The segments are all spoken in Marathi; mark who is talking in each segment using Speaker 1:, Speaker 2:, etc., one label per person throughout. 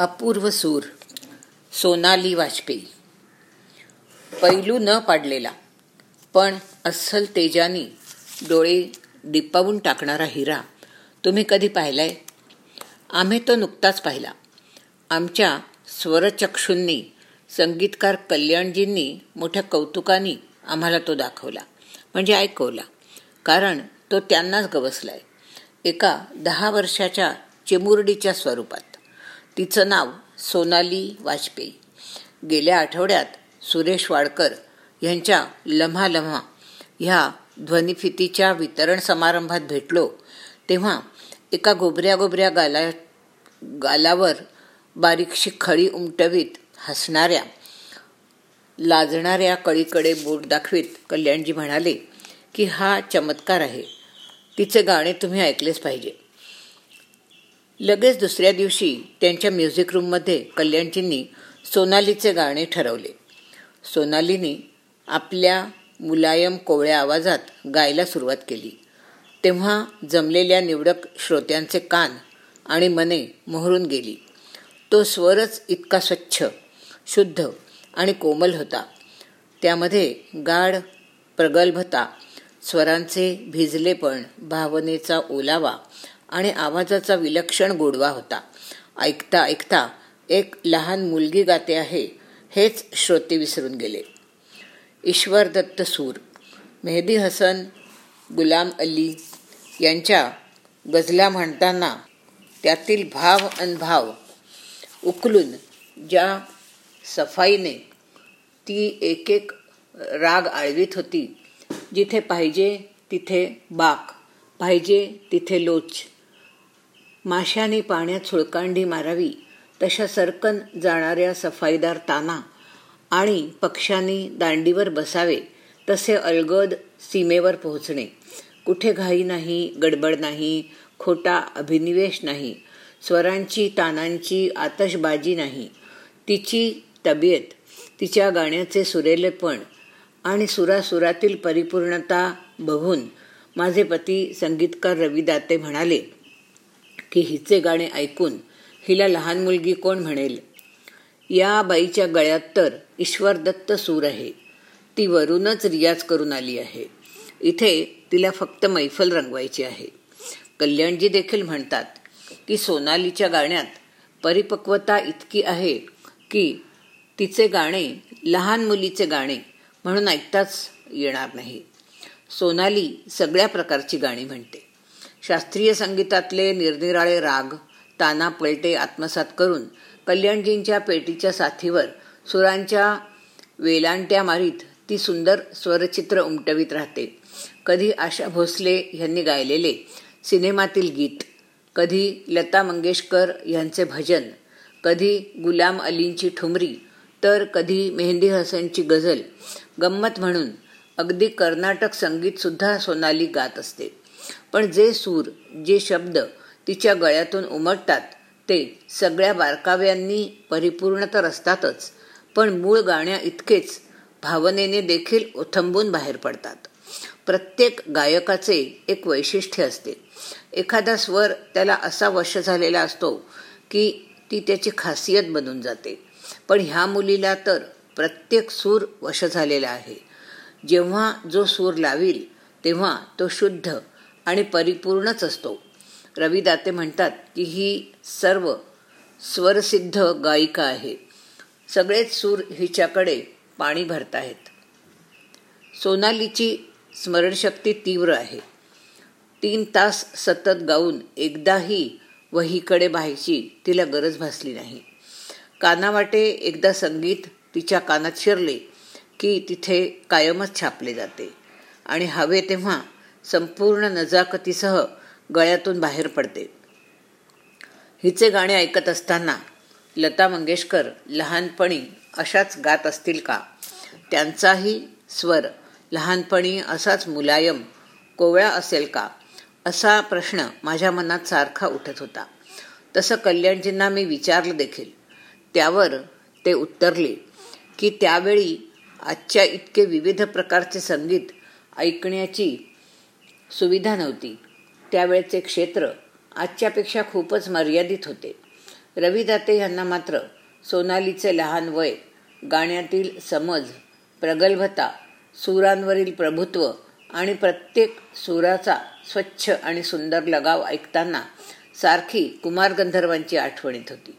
Speaker 1: अपूर्व सूर सोनाली वाजपेयी. पैलू न पाडलेला पण अस्सल तेजानी डोळे डिपावून टाकणारा हिरा तुम्ही कधी पाहिलाय? आम्ही तो नुकताच पाहिला. आमच्या स्वरचक्षूंनी संगीतकार कल्याणजींनी मोठ्या कौतुकाने आम्हाला तो दाखवला. म्हणजे ऐकवला. कारण तो त्यांनाच गवसलाय. एका दहा वर्षाच्या चिमुरडीच्या स्वरूपात. तिचं नाव सोनाली वाजपेयी. गेल्या आठवड्यात सुरेश वाडकर यांच्या लम्हा लम्हा ह्या ध्वनिफितीच्या वितरण समारंभात भेटलो तेव्हा एका गोबऱ्या गोबऱ्या गाला गालावर बारीकशी खळी उमटवीत हसणाऱ्या लाजणाऱ्या कळीकडे बोट दाखवीत कल्याणजी म्हणाले की हा चमत्कार आहे. तिचे गाणे तुम्ही ऐकलेच पाहिजे. लगेच दुसऱ्या दिवशी त्यांच्या म्युझिक रूममध्ये कल्याणजींनी सोनालीचे गाणे ठरवले. सोनालीने आपल्या मुलायम कोवळ्या आवाजात गायला सुरुवात केली. तेव्हा जमलेल्या निवडक श्रोत्यांचे कान आणि मने मोहरून गेली. तो स्वरच इतका स्वच्छ शुद्ध आणि कोमल होता. त्यामध्ये गाढ प्रगल्भता स्वरांचे भिजलेपण भावनेचा ओलावा आणि आवाजाचा विलक्षण गोडवा होता. ऐकता ऐकता एक लहान मुलगी गाते आहे हेच श्रोते विसरून गेले. ईश्वर दत्त सूर मेहदी हसन गुलाम अली यांच्या गजला म्हणताना त्यातील भाव अनभाव उकलून ज्या सफाईने ती एक एक राग आळवीत होती जिथे पाहिजे तिथे बाक पाहिजे तिथे लोच माशाने पाण्यात सुळकांडी मारावी तशा सरकन जाणाऱ्या सफाईदार ताना आणि पक्ष्यांनी दांडीवर बसावे तसे अलगद सीमेवर पोहोचणे. कुठे घाई नाही गडबड नाही खोटा अभिनिवेश नाही स्वरांची तानांची आतषबाजी नाही. तिची तब्येत तिच्या गाण्याचे सुरेलेपण आणि सुरासुरातील परिपूर्णता बघून माझे पती संगीतकार रवी दाते म्हणाले की हिचे गाणे ऐकून हिला लहान मुलगी कोण म्हणेल? या बाईच्या गळ्यात तर ईश्वर दत्त सूर आहे. ती वरूनच रियाज करून आली आहे. इथे तिला फक्त मैफल रंगवायची आहे. कल्याणजी देखील म्हणतात की सोनालीच्या गाण्यात परिपक्वता इतकी आहे की तिचे गाणे लहान मुलीचे गाणे म्हणून ऐकताच येणार नाही. सोनाली सगळ्या प्रकारची गाणी म्हणते. शास्त्रीय संगीतातले निरनिराळे राग ताना पलटे आत्मसात करून कल्याणजींच्या पेटीच्या साथीवर सुरांच्या वेलांट्या मारीत ती सुंदर स्वरचित्र उमटवीत राहते. कधी आशा भोसले यांनी गायलेले सिनेमातील गीत कधी लता मंगेशकर यांचे भजन कधी गुलाम अलींची ठुमरी तर कधी मेहंदी हसनची गझल गंमत म्हणून अगदी कर्नाटक संगीतसुद्धा सोनाली गात असते. पण जे सूर जे शब्द तिच्या गळ्यातून उमटतात ते सगळ्या बारकाव्यांनी परिपूर्ण तर असतातच पण मूळ गाण्या इतकेच भावनेने देखील ओथंबून बाहेर पडतात. प्रत्येक गायकाचे एक वैशिष्ट्य असते. एखादा स्वर त्याला असा वश झालेला असतो की ती त्याची खासियत बनून जाते. पण ह्या मुलीला तर प्रत्येक सूर वश झालेला आहे. जेव्हा जो सूर लावील तेव्हा तो शुद्ध आणि परिपूर्णच असतो. रविदाते म्हणतात की ही सर्व स्वरसिद्ध गायिका आहे. सगळेच सूर हिच्याकडे पाणी भरत आहेत सोनालीची स्मरणशक्ती तीव्र आहे. तीन तास सतत गाऊन एकदाही वहीकडे व्हायची तिला गरज भासली नाही. कानावाटे एकदा संगीत तिच्या कानात शिरले की तिथे कायमच छापले जाते. आणि हवे तेव्हा संपूर्ण नजाकतीसह गळ्यातून बाहेर पडते. हिचे गाणे ऐकत असताना लता मंगेशकर लहानपणी अशाच गात असतील का? त्यांचाही स्वर लहानपणी असाच मुलायम कोवळा असेल का? असा प्रश्न माझ्या मनात सारखा उठत होता. तसं कल्याणजींना मी विचारलं देखील. त्यावर ते उत्तरले की त्यावेळी आजच्या इतके विविध प्रकारचे संगीत ऐकण्याची सुविधा नव्हती. त्यावेळचे क्षेत्र आजच्यापेक्षा खूपच मर्यादित होते. रविदाते यांना मात्र सोनालीचे लहान वय गाण्यातील समज प्रगल्भता सुरांवरील प्रभुत्व आणि प्रत्येक सुराचा स्वच्छ आणि सुंदर लगाव ऐकताना सारखी कुमार गंधर्वांची आठवण येत होती.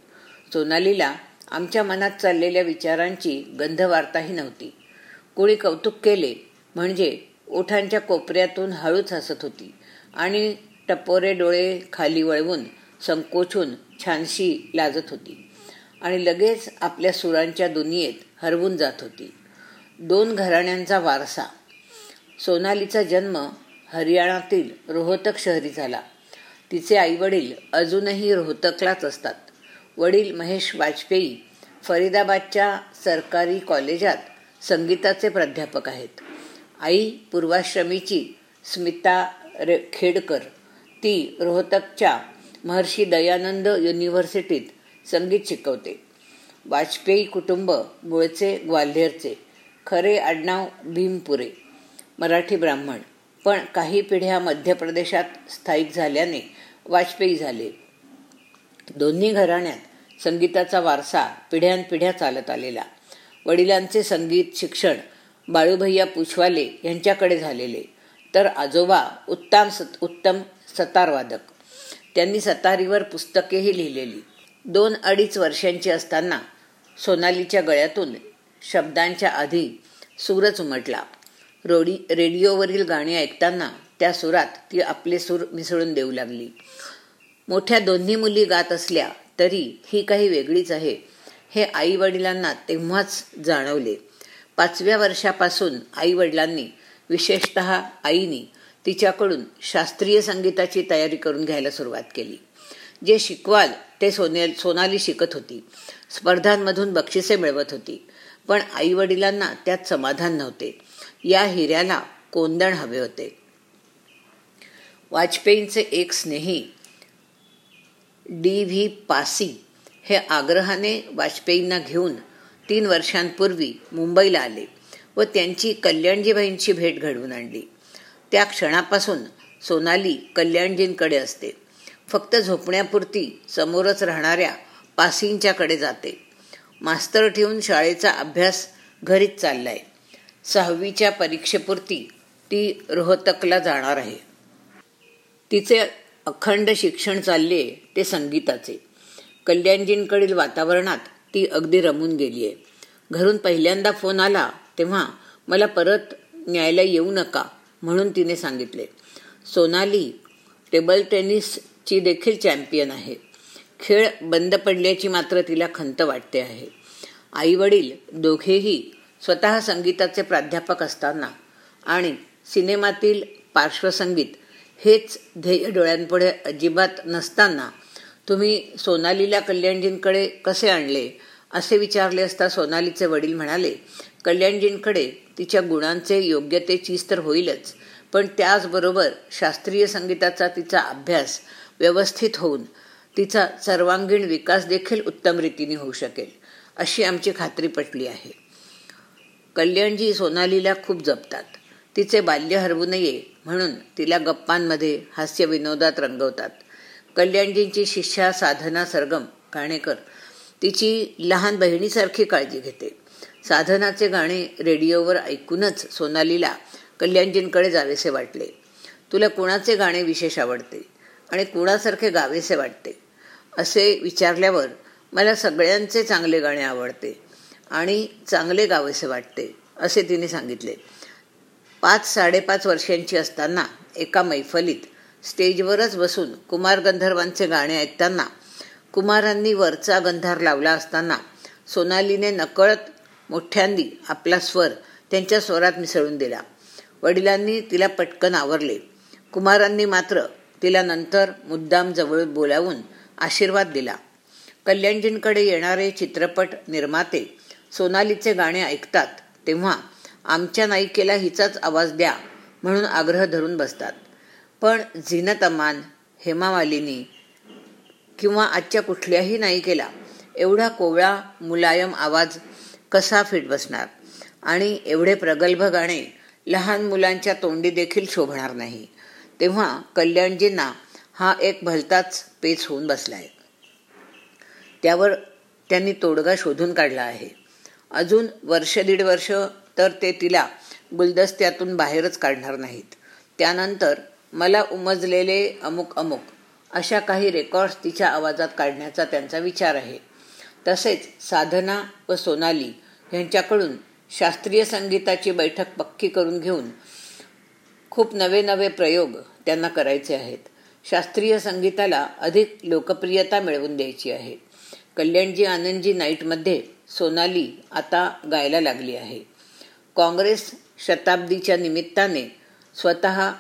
Speaker 1: सोनालीला आमच्या मनात चाललेल्या विचारांची गंधवार्ताही नव्हती. कोणी कौतुक केले म्हणजे ओठांच्या कोपऱ्यातून हळूच हसत होती. आणि टपोरे डोळे खाली वळवून संकोचून छानशी लाजत होती. आणि लगेच आपल्या सुरांच्या दुनियेत हरवून जात होती. दोन घराण्यांचा वारसा. सोनालीचा जन्म हरियाणातील रोहतक शहरी झाला. तिचे आईवडील अजूनही रोहतकलाच असतात. वडील महेश वाजपेयी फरीदाबादच्या सरकारी कॉलेजात संगीताचे प्राध्यापक आहेत. आई पूर्वाश्रमीची स्मिता रे खेडकर. ती रोहतकच्या महर्षी दयानंद युनिव्हर्सिटीत संगीत शिकवते. वाजपेयी कुटुंब मूळचे ग्वाल्हेरचे. खरे आडनाव भीमपुरे मराठी ब्राह्मण. पण काही पिढ्या मध्य प्रदेशात स्थायिक झाल्याने वाजपेयी झाले. दोन्ही घराण्यात संगीताचा वारसा पिढ्यानपिढ्या चालत आलेला. वडिलांचे संगीत शिक्षण बाळूभैया पुछवाले यांच्याकडे झालेले. तर आजोबा उत्तम सत उत्तम सतारवादक. त्यांनी सतारीवर पुस्तकेही लिहिलेली. दोन अडीच वर्षांची असताना सोनालीच्या गळ्यातून शब्दांच्या आधी सूरच उमटला. रोडी रेडिओवरील गाणी ऐकताना त्या सुरात ती आपले सूर मिसळून देऊ लागली. मोठ्या दोन्ही मुली गात असल्या तरी ही काही वेगळीच आहे हे आई वडिलांना तेव्हाच जाणवले. पाचव्या वर्षापासून आई वडिलांनी विशेषत आईनी तिच्याकडून शास्त्रीय संगीताची तयारी करून घ्यायला सुरुवात केली. जे शिकवाल ते सोने सोनाली शिकत होती. स्पर्धांमधून बक्षिसे मिळवत होती. पण आई वडिलांना त्यात समाधान नव्हते. या हिऱ्याला कोंदण हवे होते. वाजपेयींचे एक स्नेही डी व्ही पासी हे आग्रहाने वाजपेयींना घेऊन तीन वर्षांपूर्वी मुंबईला आले व त्यांची कल्याणजीबाईंची भेट घडवून आणली. त्या क्षणापासून सोनाली कल्याणजींकडे असते. फक्त झोपण्यापुरती समोरच राहणाऱ्या पासींच्याकडे जाते. मास्तर ठेवून शाळेचा अभ्यास घरीच चाललाय. सहावीच्या परीक्षेपुरती ती रोहतकला जाणार आहे. तिचे अखंड शिक्षण चालले ते संगीताचे. कल्याणजींकडील वातावरणात ती अगदी रमून गेली आहे घरून पहिल्यांदा फोन आला तेव्हा मला परत न्यायला येऊ नका म्हणून तिने सांगितले. सोनाली टेबल टेनिसची देखील चॅम्पियन आहे. खेळ बंद पडल्याची मात्र तिला खंत वाटते आहे. आई वडील दोघेही स्वतः संगीताचे प्राध्यापक असताना आणि सिनेमातील पार्श्वसंगीत हेच ध्येय डोळ्यांपुढे अजिबात नसताना तुम्ही सोनालीला कल्याणजींकडे कसे आणले? असे विचारले असता सोनालीचे वडील म्हणाले कल्याणजींकडे तिच्या गुणांचे योग्यतेचीच तर होईलच. पण त्याचबरोबर शास्त्रीय संगीताचा तिचा अभ्यास व्यवस्थित होऊन तिचा सर्वांगीण विकास देखील उत्तम रीतीने होऊ शकेल अशी आमची खात्री पटली आहे. कल्याणजी सोनालीला खूप जपतात. तिचे बाल्य हरवू नये म्हणून तिला गप्पांमध्ये हास्य विनोदात रंगवतात. कल्याणजींची शिष्या साधना सरगम काणेकर तिची लहान बहिणीसारखी काळजी घेते. साधनाचे गाणे रेडिओवर ऐकूनच सोनालीला कल्याणजींकडे जावेसे वाटले. तुला कुणाचे गाणे विशेष आवडते? आणि कुणासारखे गावेसे वाटते? असे विचारल्यावर मला सगळ्यांचे चांगले गाणे आवडते आणि चांगले गावेसे वाटते असे तिने सांगितले. पाच साडेपाच वर्षांची असताना एका मैफलीत स्टेजवरच बसून कुमार गंधर्वांचे गाणे ऐकताना कुमारांनी वरचा गंधार लावला असताना सोनालीने नकळत मोठ्यांनी आपला स्वर त्यांच्या स्वरात मिसळून दिला. वडिलांनी तिला पटकन आवरले. कुमारांनी मात्र तिला नंतर मुद्दाम जवळ बोलावून आशीर्वाद दिला. कल्याणजींकडे येणारे चित्रपट निर्माते सोनालीचे गाणे ऐकतात तेव्हा आमच्या नायिकेला हिचाच आवाज द्या म्हणून आग्रह धरून बसतात. पण झिनत अमान हेमा मालिनी किंवा आजच्या कुठल्याही नायिकेला एवढा कोवळा मुलायम आवाज कसा फिट बसणार? आणि एवढे प्रगल्भ गाणे लहान मुलांच्या तोंडी देखील शोभणार नाही. तेव्हा कल्याणजींना हा एक भलताच पेच होऊन बसलाय त्यावर त्यांनी तोडगा शोधून काढला आहे. अजून वर्ष दीड वर्ष तर ते तिला गुलदस्त्यातून बाहेरच काढणार नाहीत. त्यानंतर मला उमजलेले अमुक अमुक अशा काही रेकॉर्ड्स तिच्या आवाजात काढण्याचा त्यांचा विचार आहे. तसेच साधना व सोनाली यांच्याकडून शास्त्रीय संगीताची बैठक पक्की करून घेऊन खूप नवे नवे प्रयोग त्यांना करायचे आहेत. शास्त्रीय संगीताला अधिक लोकप्रियता मिळवून द्यायची आहे. कल्याणजी आनंदजी नाईटमध्ये सोनाली आता गायला लागली आहे. काँग्रेस शताब्दीच्या निमित्ताने स्वतः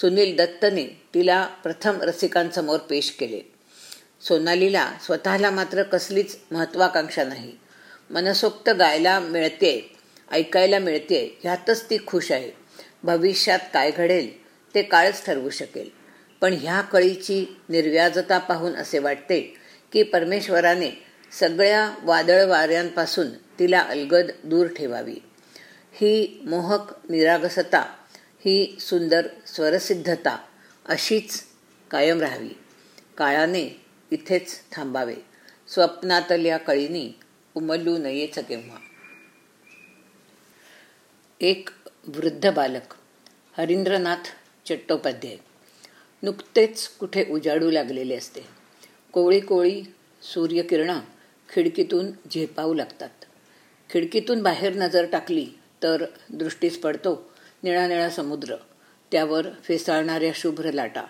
Speaker 1: सुनील दत्तने तिला प्रथम रसिकांसमोर पेश केले. सोनालीला स्वतःला मात्र कसलीच महत्वाकांक्षा नाही. मनसोक्त गायला मिळते ऐकायला मिळते ह्यातच ती खुश आहे. भविष्यात काय घडेल ते काळच ठरवू शकेल. पण ह्या कळीची निर्व्याजता पाहून असे वाटते की परमेश्वराने सगळ्या वादळ वाऱ्यांपासून तिला अलगद दूर ठेवावी. ही मोहक निरागसता ही सुंदर स्वरसिद्धता अशीच कायम राहावी. काळाने इथेच थांबावे. स्वप्नातल्या कळीनी उमलू नयेच केव्हा. एक वृद्ध बालक हरिंद्रनाथ चट्टोपाध्याय. नुकतेच कुठे उजाडू लागलेले असते. कोळी कोळी सूर्यकिरणा खिडकीतून झेपावू लागतात. खिडकीतून बाहेर नजर टाकली तर दृष्टीस पडतो निळा निळा समुद्र त्यावर फेसाळणाऱ्या शुभ्र लाटा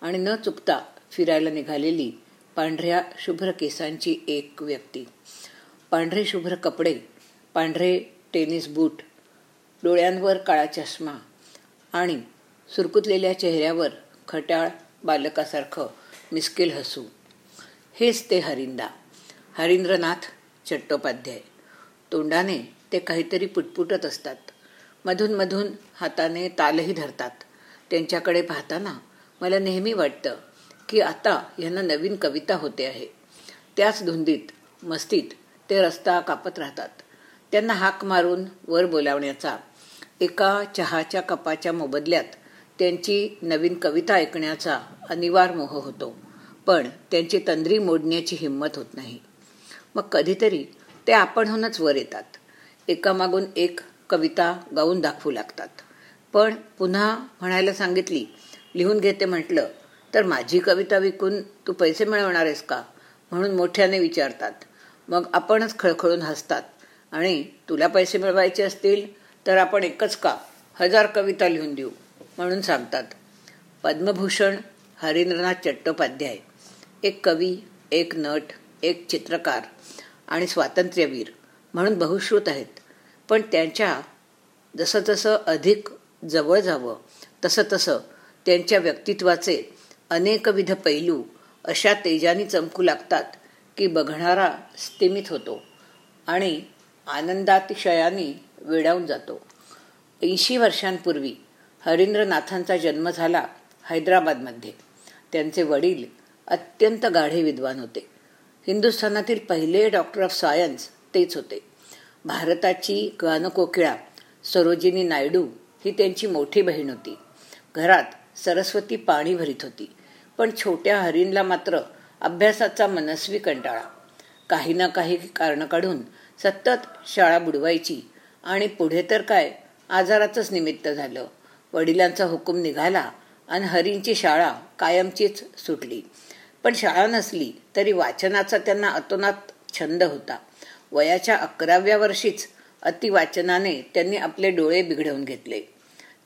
Speaker 1: आणि न चुकता फिरायला निघालेली पांढऱ्या शुभ्र केसांची एक व्यक्ती. पांढरे शुभ्र कपडे पांढरे टेनिस बूट डोळ्यांवर काळा चष्मा आणि सुरकुतलेल्या चेहऱ्यावर खट्याळ बालकासारखं मिस्किल हसू. हेच ते हरिंदा. हरिंद्रनाथ चट्टोपाध्याय. तोंडाने ते काहीतरी पुटपुटत असतात. मधून मधून हाताने तालही धरतात. त्यांच्याकडे पाहताना मला नेहमी वाटतं की आता यांना नवीन कविता होते आहे. त्याच धुंदीत मस्तीत ते रस्ता कापत राहतात. त्यांना हाक मारून वर बोलावण्याचा एका चहाच्या कपाच्या मोबदल्यात त्यांची नवीन कविता ऐकण्याचा अनिवार्य मोह होतो. पण त्यांची तंद्री मोडण्याची हिंमत होत नाही. मग कधीतरी ते आपणहूनच वर येतात. एकामागून एक कविता गाऊन दाखवू लागतात. पण पुन्हा म्हणायला सांगितली लिहून घेते म्हटलं तर माझी कविता विकून तू पैसे मिळवणार आहेस का? म्हणून मोठ्याने विचारतात. मग आपणच खळखळून हसतात. आणि तुला पैसे मिळवायचे असतील तर आपण एकच का? हजार कविता लिहून देऊ. म्हणून सांगतात. पद्मभूषण हरिंद्रनाथ चट्टोपाध्याय एक कवी एक नट एक चित्रकार आणि स्वातंत्र्यवीर म्हणून बहुश्रुत आहेत. पण त्यांच्या जसं जसं अधिक जवळ जावं तसं तसं त्यांच्या व्यक्तित्वाचे अनेकविध पैलू अशा तेजानी चमकू लागतात की बघणारा स्तिमित होतो आणि आनंदातिशयाने वेडावून जातो. ऐंशी वर्षांपूर्वी हरिंद्रनाथांचा जन्म झाला हैदराबादमध्ये. त्यांचे वडील अत्यंत गाढे विद्वान होते. हिंदुस्थानातील पहिले डॉक्टर ऑफ सायन्स तेच होते. भारताची गानकोकिळा सरोजिनी नायडू ही त्यांची मोठी बहीण होती. घरात सरस्वती पाणी भरीत होती. पण छोट्या हरिणला मात्र अभ्यासाचा मनस्वी कंटाळा. काही ना काही कारणं काढून सतत शाळा बुडवायची आणि पुढे तर काय आजाराचंच निमित्त झालं. वडिलांचा हुकूम निघाला आणि हरींची शाळा कायमचीच सुटली. पण शाळा नसली तरी वाचनाचा त्यांना अतोनात छंद होता. वयाच्या अकराव्या वर्षीच अतिवाचनाने त्यांनी आपले डोळे बिघडवून घेतले.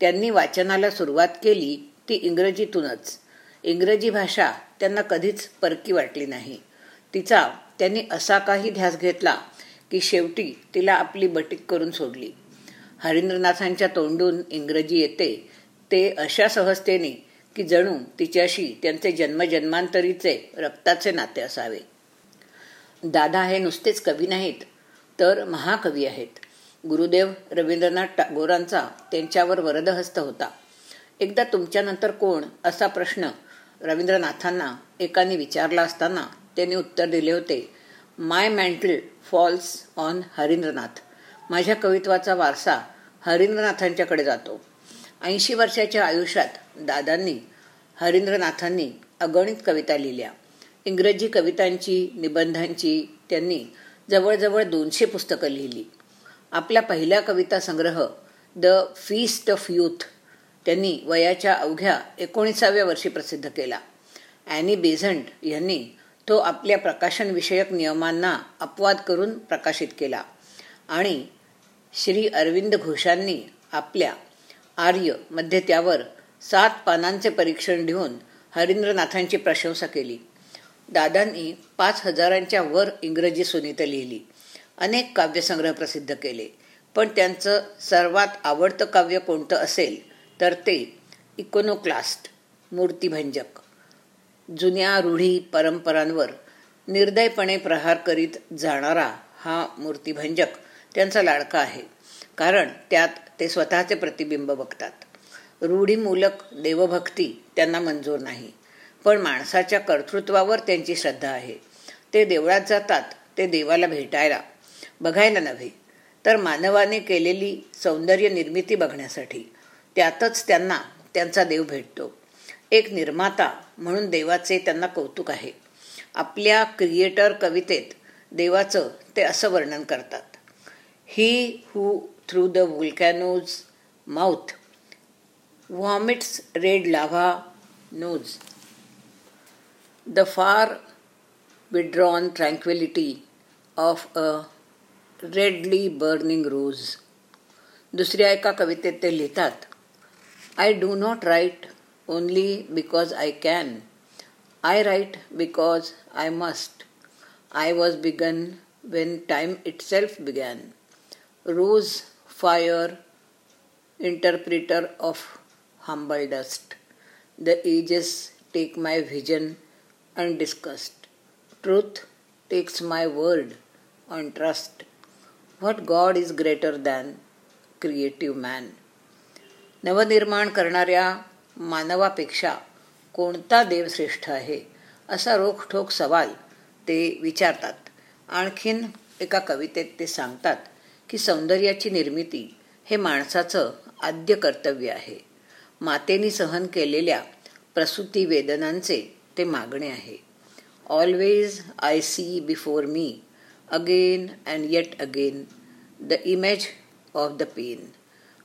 Speaker 1: त्यांनी वाचनाला सुरुवात केली ती इंग्रजीतूनच. इंग्रजी भाषा त्यांना कधीच परकी वाटली नाही. तिचा त्यांनी असा काही ध्यास घेतला की शेवटी तिला आपली बटीक करून सोडली. हरिंद्रनाथांच्या तोंडून इंग्रजी येते. ते अशा सहजतेने की जणू तिच्याशी त्यांचे जन्मजन्मांतरीचे रक्ताचे नाते असावे. दादा हे नुसतेच कवी नाहीत तर महाकवी आहेत. गुरुदेव रवींद्रनाथ टागोरांचा त्यांच्यावर वरदहस्त होता. एकदा तुमच्यानंतर कोण? असा प्रश्न रवींद्रनाथांना एकाने विचारला असताना त्यांनी उत्तर दिले होते my mantle falls on Harindranath. माझ्या कवित्वाचा वारसा हरिंद्रनाथांच्याकडे जातो. ऐंशी वर्षाच्या आयुष्यात दादांनी हरिंद्रनाथांनी अगणित कविता लिहिल्या. इंग्रजी कवितांची निबंधांची त्यांनी जवळजवळ दोनशे पुस्तकं लिहिली. आपला पहिला कविता संग्रह द फीस्ट ऑफ यूथ त्यांनी वयाच्या अवघ्या एकोणीसाव्या वर्षी प्रसिद्ध केला. ॲनी बेझंट यांनी तो आपल्या प्रकाशनविषयक नियमांना अपवाद करून प्रकाशित केला. आणि श्री अरविंद घोषांनी आपल्या आर्यमध्ये त्यावर सात पानांचे परीक्षण लिहून हरिंद्रनाथांची प्रशंसा केली. दादांनी पाच हजारांच्या वर इंग्रजी सुनीतं लिहिली. अनेक काव्यसंग्रह प्रसिद्ध केले. पण त्यांचं सर्वात आवडतं काव्य कोणतं असेल तर ते इकोनोक्लास्ट मूर्तिभंजक. जुन्या रूढी परंपरांवर निर्दयपणे प्रहार करीत जाणारा हा मूर्तिभंजक त्यांचा लाडका आहे. कारण त्यात ते स्वतःचे प्रतिबिंब बघतात. रूढीमूलक देवभक्ती त्यांना मंजूर नाही. पण माणसाच्या कर्तृत्वावर त्यांची श्रद्धा आहे. ते देवळात जातात ते देवाला भेटायला. बघायला नव्हे तर मानवाने केलेली सौंदर्य निर्मिती बघण्यासाठी. त्यातच त्यांना त्यांचा देव भेटतो. एक निर्माता म्हणून देवाचे त्यांना कौतुक आहे. आपल्या क्रिएटर कवितेत देवाचं ते असं वर्णन करतात. ही who through the volcano's mouth vomits red lava knows The far withdrawn tranquillity of a redly burning rose दुसऱ्या एका कवितेत ते लिहितात I do not write only because I can I write because I must I was begun when time itself began rose fire interpreter of humble dust. The ages take my vision undiscussed. Truth takes my word on trust. What God is greater than creative man Navnirman करणाऱ्या मानवापेक्षा कोणता देव श्रेष्ठ आहे असा रोखठोक सवाल ते विचारतात आणखीन एका कवितेत ते सांगतात की सौंदर्याची निर्मिती हे माणसाचं आद्य कर्तव्य आहे मातेने सहन केलेल्या प्रसूती वेदनांचे ते मागणे आहे always I see before me again and yet again the image of the pen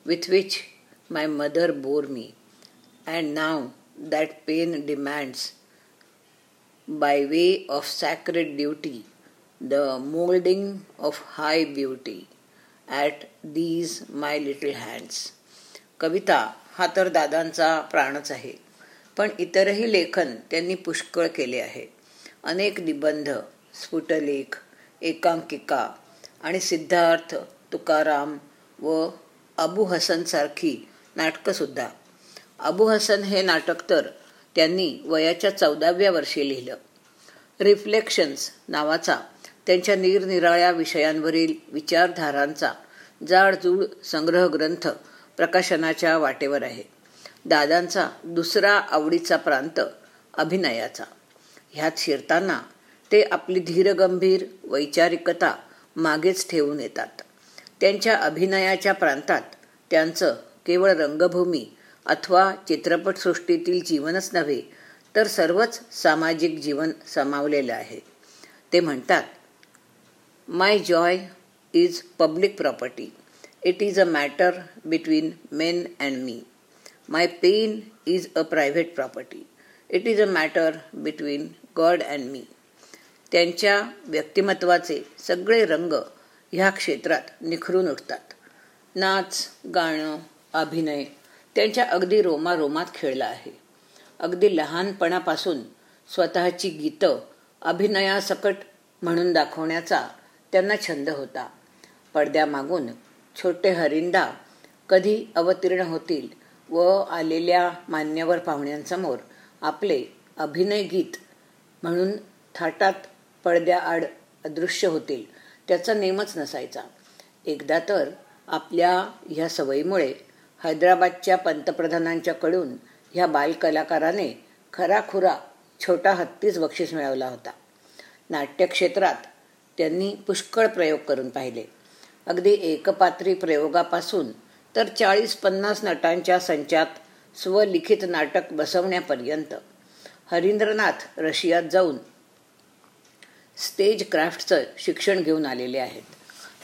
Speaker 1: with which my mother bore me and now that pen demands by way of sacred duty the moulding of high beauty at these my little hands कविता हा तर दादांचा प्राणच आहे पण इतरही लेखन त्यांनी पुष्कळ केले आहे. अनेक निबंध स्फुटलेख एकांकिका आणि सिद्धार्थ तुकाराम व अबू हसनसारखी नाटकंसुद्धा अबू हसन हे नाटक तर त्यांनी वयाच्या चौदाव्या वर्षी लिहिलं. रिफ्लेक्शन्स नावाचा त्यांच्या निरनिराळ्या विषयांवरील विचारधारांचा जाडजूड संग्रह ग्रंथ प्रकाशनाच्या वाटेवर आहे. दादांचा दुसरा आवडीचा प्रांत अभिनयाचा. ह्यात शिरताना ते आपली धीरगंभीर वैचारिकता मागेच ठेवून येतात. त्यांच्या अभिनयाच्या प्रांतात त्यांचं केवळ रंगभूमी अथवा चित्रपटसृष्टीतील जीवनच नव्हे तर सर्वच सामाजिक जीवन सामावलेलं आहे. ते म्हणतात my joy is public property it is a matter between men and me My pain is a private property. It is a matter between God and me त्यांच्या व्यक्तिमत्वाचे सगळे रंग ह्या क्षेत्रात निखरून उठतात. नाच गाणं अभिनय त्यांच्या अगदी रोमारोमात खेळला आहे. अगदी लहानपणापासून स्वतःची गीतं अभिनयासकट म्हणून दाखवण्याचा त्यांना छंद होता. पडद्यामागून छोटे हरिंदा कधी अवतीर्ण होतील व आलेल्या मान्यवर पाहुण्यांसमोर आपले अभिनय गीत म्हणून थाटात पडद्याआड अदृश्य होतील त्याचा नेमच नसायचा. एकदा तर आपल्या ह्या सवयीमुळे हैदराबादच्या पंतप्रधानांच्याकडून ह्या बालकलाकाराने खराखुरा छोटा हत्तीच बक्षीस मिळवला होता. नाट्यक्षेत्रात त्यांनी पुष्कळ प्रयोग करून पाहिले. अगदी एकपात्री प्रयोगापासून तर चाळीस पन्नास नटांच्या संचात स्वलिखित नाटक बसवण्यापर्यंत हरिंद्रनाथ रशियात जाऊन स्टेज क्राफ्टचं शिक्षण घेऊन आलेले आहेत.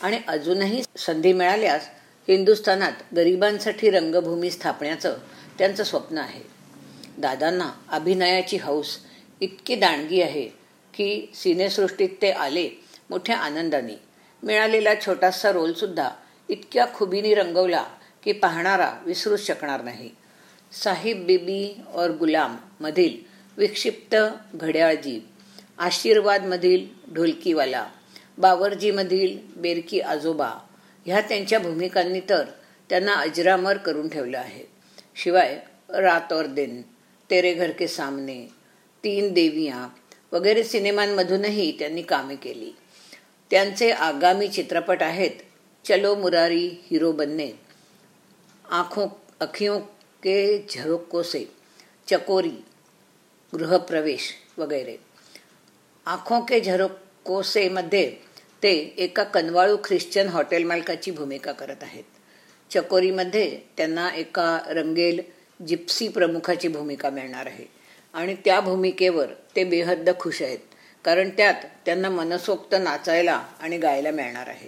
Speaker 1: आणि अजूनही संधी मिळाल्यास हिंदुस्थानात गरिबांसाठी रंगभूमी स्थापण्याचं त्यांचं स्वप्न आहे. दादांना अभिनयाची हौस इतकी दांडगी आहे की सिनेसृष्टीत ते आले मोठ्या आनंदाने. मिळालेला छोटासा रोलसुद्धा इतक्या खुबीने रंगवला की पाहणारा विसरूच शकणार नाही. साहिब बीबी और गुलाम मधील विक्षिप्त घड्याळजी आशीर्वादमधील ढोलकीवाला बावरजीमधील बेरकी आजोबा ह्या त्यांच्या भूमिकांनी तर त्यांना अजरामर करून ठेवलं आहे. शिवाय रात और दिन तेरे घर के सामने तीन देविया वगैरे सिनेमांमधूनही त्यांनी कामे केली. त्यांचे आगामी चित्रपट आहेत चलो मुरारी हिरो बनने आँखों अखियों के झरोकों से चकोरी गृहप्रवेश वगैरे आखों के झरोकों से मध्ये ते एका कनवाळू ख्रिश्चन हॉटेल मालकाची भूमिका करत आहेत. चकोरीमध्ये त्यांना एका रंगेल जिप्सी प्रमुखाची भूमिका मिळणार आहे. आणि त्या भूमिकेवर ते बेहद्द खुश आहेत कारण त्यात त्यांना मनसोक्त नाचायला आणि गायला मिळणार आहे.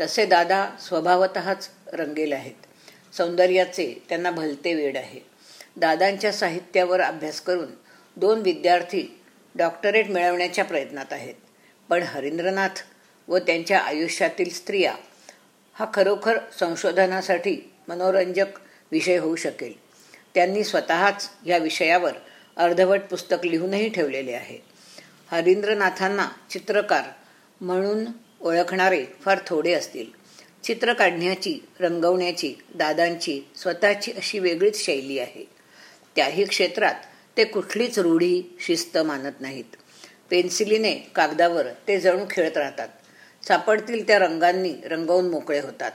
Speaker 1: तसे दादा स्वभावतःच रंगेल आहेत. सौंदर्याचे त्यांना भलते वेड आहे. दादांच्या साहित्यावर अभ्यास करून दोन विद्यार्थी डॉक्टरेट मिळवण्याच्या प्रयत्नात आहेत. पण हरिंद्रनाथ व त्यांच्या आयुष्यातील स्त्रिया हा खरोखर संशोधनासाठी मनोरंजक विषय होऊ शकेल. त्यांनी स्वतःच या विषयावर अर्धवट पुस्तक लिहूनही ठेवलेले आहे. हरिंद्रनाथांना चित्रकार म्हणून ओळखणारे फार थोडे असतील. चित्र काढण्याची रंगवण्याची दादांची स्वतःची अशी वेगळीच शैली आहे. त्याही क्षेत्रात ते कुठलीच रूढी शिस्त मानत नाहीत. पेन्सिलीने कागदावर ते जणू खेळत राहतात. सापडतील त्या रंगांनी रंगवून मोकळे होतात.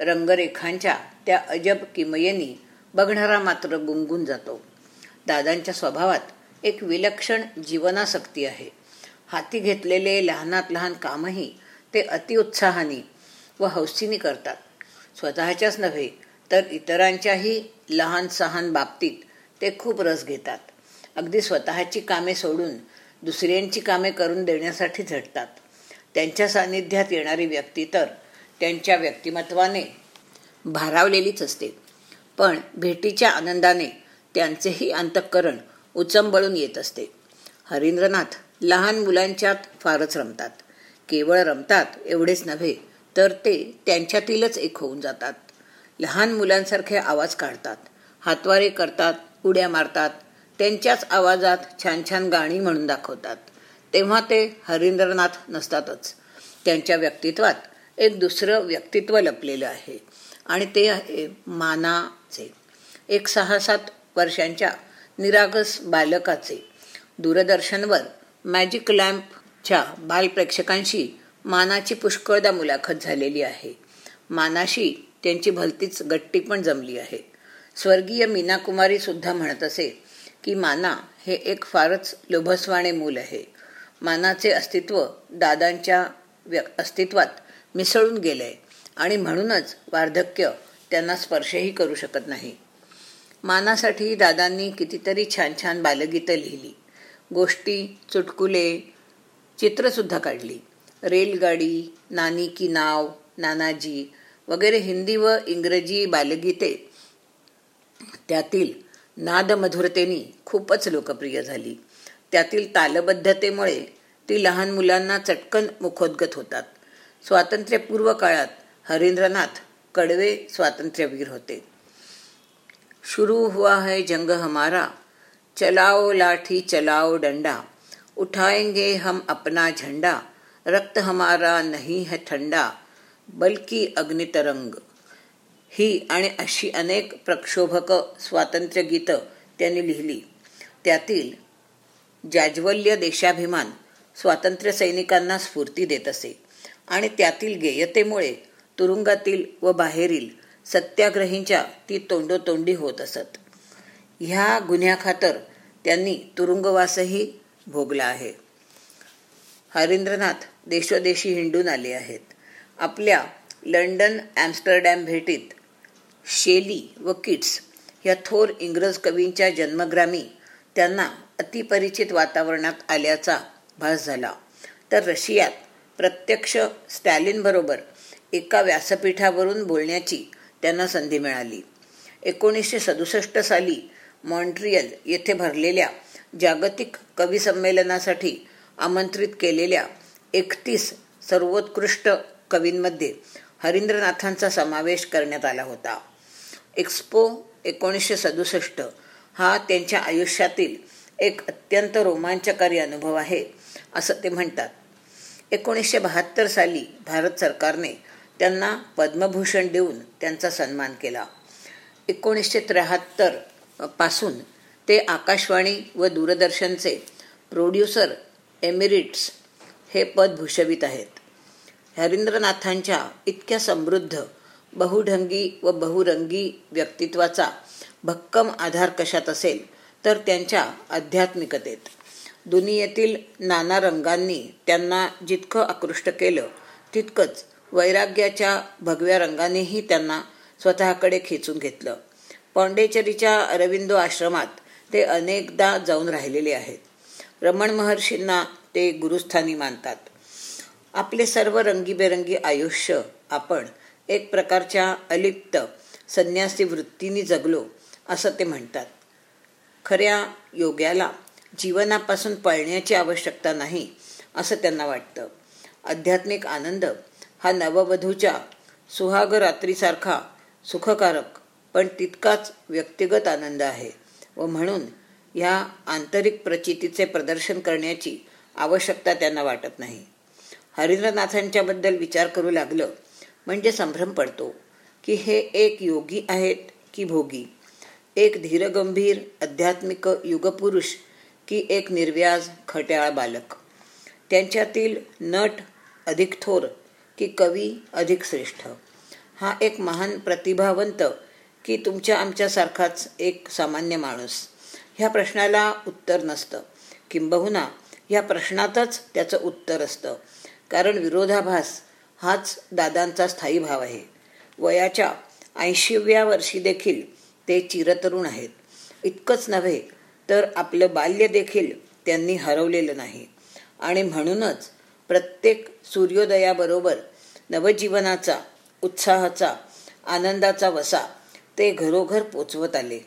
Speaker 1: रंगरेखांच्या त्या अजब किमयेनी बघणारा मात्र गुंगून जातो. दादांच्या स्वभावात एक विलक्षण जीवनासक्ती आहे. हाती घेतलेले लहानात लहान कामही ते अतिउत्साहाने व हौसीने करतात. स्वतःच्याच नव्हे तर इतरांच्याही लहान सहान बाबतीत ते खूप रस घेतात. अगदी स्वतःची कामे सोडून दुसऱ्यांची कामे करून देण्यासाठी झटतात. त्यांच्या सान्निध्यात येणारी व्यक्ती तर त्यांच्या व्यक्तिमत्वाने भारावलेलीच असते. पण भेटीच्या आनंदाने त्यांचेही अंतःकरण उचंबळून येत असते. हरिंद्रनाथ लहान मुलांच्यात फारच रमतात. केवळ रमतात एवढेच नव्हे तर ते त्यांच्यातीलच एक होऊन जातात. लहान मुलांसारखे आवाज काढतात. हातवारे करतात उड्या मारतात. त्यांच्याच आवाजात छान छान गाणी म्हणून दाखवतात. तेव्हा ते हरिंद्रनाथ नसतातच. त्यांच्या व्यक्तित्वात एक दुसरं व्यक्तित्व लपलेलं आहे. आणि ते आहे मानाचे. एक सहा सात वर्षांच्या निरागस बालकाचे. दूरदर्शनवर मॅजिक लॅम्पच्या बालप्रेक्षकांशी मानाची पुष्कळदा मुलाखत झालेली आहे. मानाशी त्यांची भलतीच गट्टी पण जमली आहे. स्वर्गीय मीनाकुमारी सुद्धा म्हणत असे की माना हे एक फारच लोभसवाणे मूल आहे. मानाचे अस्तित्व दादांच्या अस्तित्वात मिसळून गेले आणि म्हणूनच वार्धक्य त्यांना स्पर्शही करू शकत नाही. मानासाठी दादांनी कितीतरी छान छान बालगीतं लिहिली. गोष्टी चुटकुले चित्रसुद्धा काढली. रेलगाडी नानी की नाव नानाजी वगैरे हिंदी व इंग्रजी बालगीते. त्यातील नादमधुरतेनी खूपच लोकप्रिय झाली. त्यातील तालबद्धतेमुळे ती लहान मुलांना चटकन मुखोद्गत होतात. स्वातंत्र्यपूर्व काळात हरिंद्रनाथ कडवे स्वातंत्र्यवीर होते. शुरू हुआ है जंग हमारा चलाओ लाठी चलाओ डंडा उठाएंगे हम अपना झंडा रक्त हमारा नहीं है थंडा बल्कि अग्नितरंग ही आणि अशी अनेक प्रक्षोभक स्वातंत्र्य गीतं त्यांनी लिहिली. त्यातील जाज्वल्य देशाभिमान स्वातंत्र्य सैनिकांना स्फूर्ती देत असे आणि त्यातील गेयतेमुळे तुरुंगातील व बाहेरील सत्याग्रहींच्या ती तोंडोतोंडी होत असत. ह्या गुन्ह्याखातर त्यांनी तुरुंगवासही भोगला आहे. हरिंद्रनाथ देशोदेशी हिंडून आले आहेत. आपल्या लंडन ॲम्स्टरडॅम भेटीत शेली व किट्स या थोर इंग्रज कवींच्या जन्मग्रामी त्यांना अतिपरिचित वातावरणात आल्याचा भास झाला. तर रशियात प्रत्यक्ष स्टॅलिनबरोबर एका व्यासपीठावरून बोलण्याची त्यांना संधी मिळाली. एकोणीसशे सदुसष्ट साली मॉन्ट्रियल येथे भरलेल्या जागतिक कवी संमेलनासाठी आमंत्रित केलेल्या एकतीस सर्वोत्कृष्ट कवींमध्ये हरिंद्रनाथांचा समावेश करण्यात आला होता. एक्सपो एकोणीसशे सदुसष्ट हा त्यांच्या आयुष्यातील एक अत्यंत रोमांचकारी अनुभव आहे असं ते म्हणतात. एकोणीसशे बहात्तर साली भारत सरकारने त्यांना पद्मभूषण देऊन त्यांचा सन्मान केला. एकोणीसशे त्र्याहत्तरपासून ते आकाशवाणी व दूरदर्शनचे प्रोड्युसर एमिरिट्स हे पद भूषवित आहेत. हरिंद्रनाथांच्या इतक्या समृद्ध बहुढंगी व बहुरंगी व्यक्तित्वाचा भक्कम आधार कशात असेल तर त्यांच्या आध्यात्मिकतेत. दुनियेतील नाना रंगांनी त्यांना जितकं आकृष्ट केलं तितकंच वैराग्याच्या भगव्या रंगानेही त्यांना स्वतःकडे खेचून घेतलं. पॉंडेचेरीच्या अरविंदो आश्रमात ते अनेकदा जाऊन राहिलेले आहेत. रमण महर्षींना ते गुरुस्थानी मानतात. आपले सर्व रंगीबेरंगी आयुष्य आपण एक प्रकारच्या अलिप्त संन्यासी वृत्तीने जगलो असं ते म्हणतात. खऱ्या योग्याला जीवनापासून पळण्याची आवश्यकता नाही असं त्यांना वाटतं. आध्यात्मिक आनंद हा नववधूच्या सुहाग रात्रीसारखा सुखकारक पण तितकाच व्यक्तिगत आनंद आहे व म्हणून ह्या आंतरिक प्रचितीचे प्रदर्शन करण्याची आवश्यकता त्यांना वाटत नाही. हरिंद्रनाथांच्याबद्दल विचार करू लागलं म्हणजे संभ्रम पडतो की हे एक योगी आहेत की भोगी? एक धीरगंभीर आध्यात्मिक युगपुरुष की एक निर्व्याज खट्याळ बालक? त्यांच्यातील नट अधिक थोर की कवी अधिक श्रेष्ठ? हा एक महान प्रतिभावंत की तुमच्या आमच्यासारखाच एक सामान्य माणूस? ह्या प्रश्नाला उत्तर नसतं. किंबहुना ह्या प्रश्नातच त्याचं उत्तर असतं. कारण विरोधाभास हाच दादांचा स्थायी भाव आहे. वयाच्या ऐंशीव्या वर्षी देखील ते चिरतरुण आहेत. इतकंच नव्हे तर आपलं बाल्य देखील त्यांनी हरवलेलं नाही. आणि म्हणूनच प्रत्येक सूर्योदयाबरोबर नवजीवनाचा उत्साहाचा आनंदाचा वसा ते घरोघर पोचवत आले.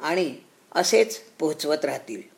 Speaker 1: आणि असेच पोहोचवत राहतील.